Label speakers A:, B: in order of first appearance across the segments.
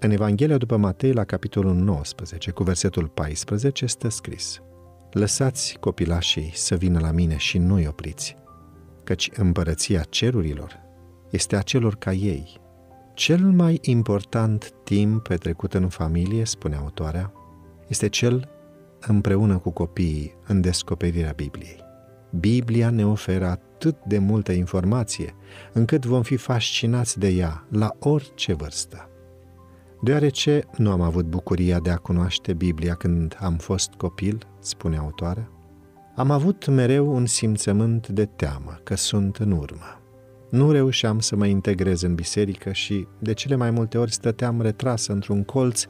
A: În Evanghelia după Matei, la capitolul 19, cu versetul 14, stă scris Lăsați copilașii să vină la mine și nu-i opriți, căci împărăția cerurilor este a celor ca ei. Cel mai important timp petrecut în familie, spune autoarea, este cel împreună cu copiii în descoperirea Bibliei. Biblia ne oferă atât de multă informație, încât vom fi fascinați de ea la orice vârstă. Deoarece nu am avut bucuria de a cunoaște Biblia când am fost copil, spune autoarea, am avut mereu un simțământ de teamă că sunt în urmă. Nu reușeam să mă integrez în biserică și de cele mai multe ori stăteam retras într-un colț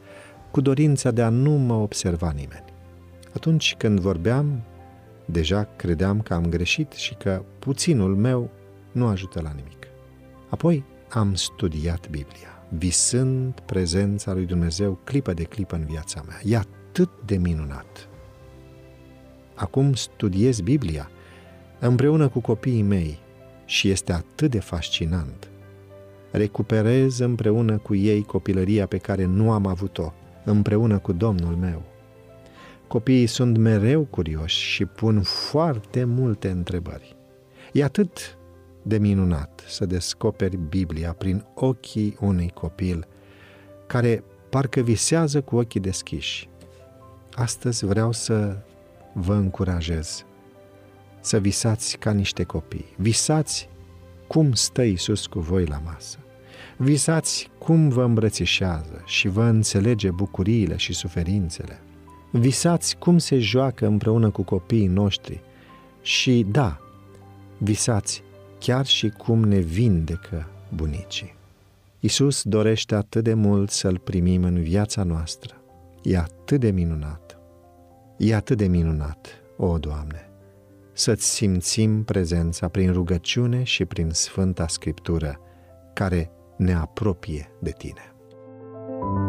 A: cu dorința de a nu mă observa nimeni. Atunci când vorbeam, deja credeam că am greșit și că puținul meu nu ajută la nimic. Apoi am studiat Biblia, visând prezența lui Dumnezeu clipă de clipă în viața mea. E atât de minunat. Acum studiez Biblia împreună cu copiii mei și este atât de fascinant. Recuperez împreună cu ei copilăria pe care nu am avut-o, împreună cu Domnul meu. Copiii sunt mereu curioși și pun foarte multe întrebări. E atât de minunat să descoperi Biblia prin ochii unui copil care parcă visează cu ochii deschiși. Astăzi vreau să vă încurajez să visați ca niște copii. Visați cum stă Iisus cu voi la masă. Visați cum vă îmbrățișează și vă înțelege bucuriile și suferințele. Visați cum se joacă împreună cu copiii noștri și, da, visați chiar și cum ne vindecă bunicii. Isus dorește atât de mult să-L primim în viața noastră. E atât de minunat. E atât de minunat, o, Doamne, să-ți simțim prezența prin rugăciune și prin Sfânta Scriptură, care ne apropie de Tine. thank you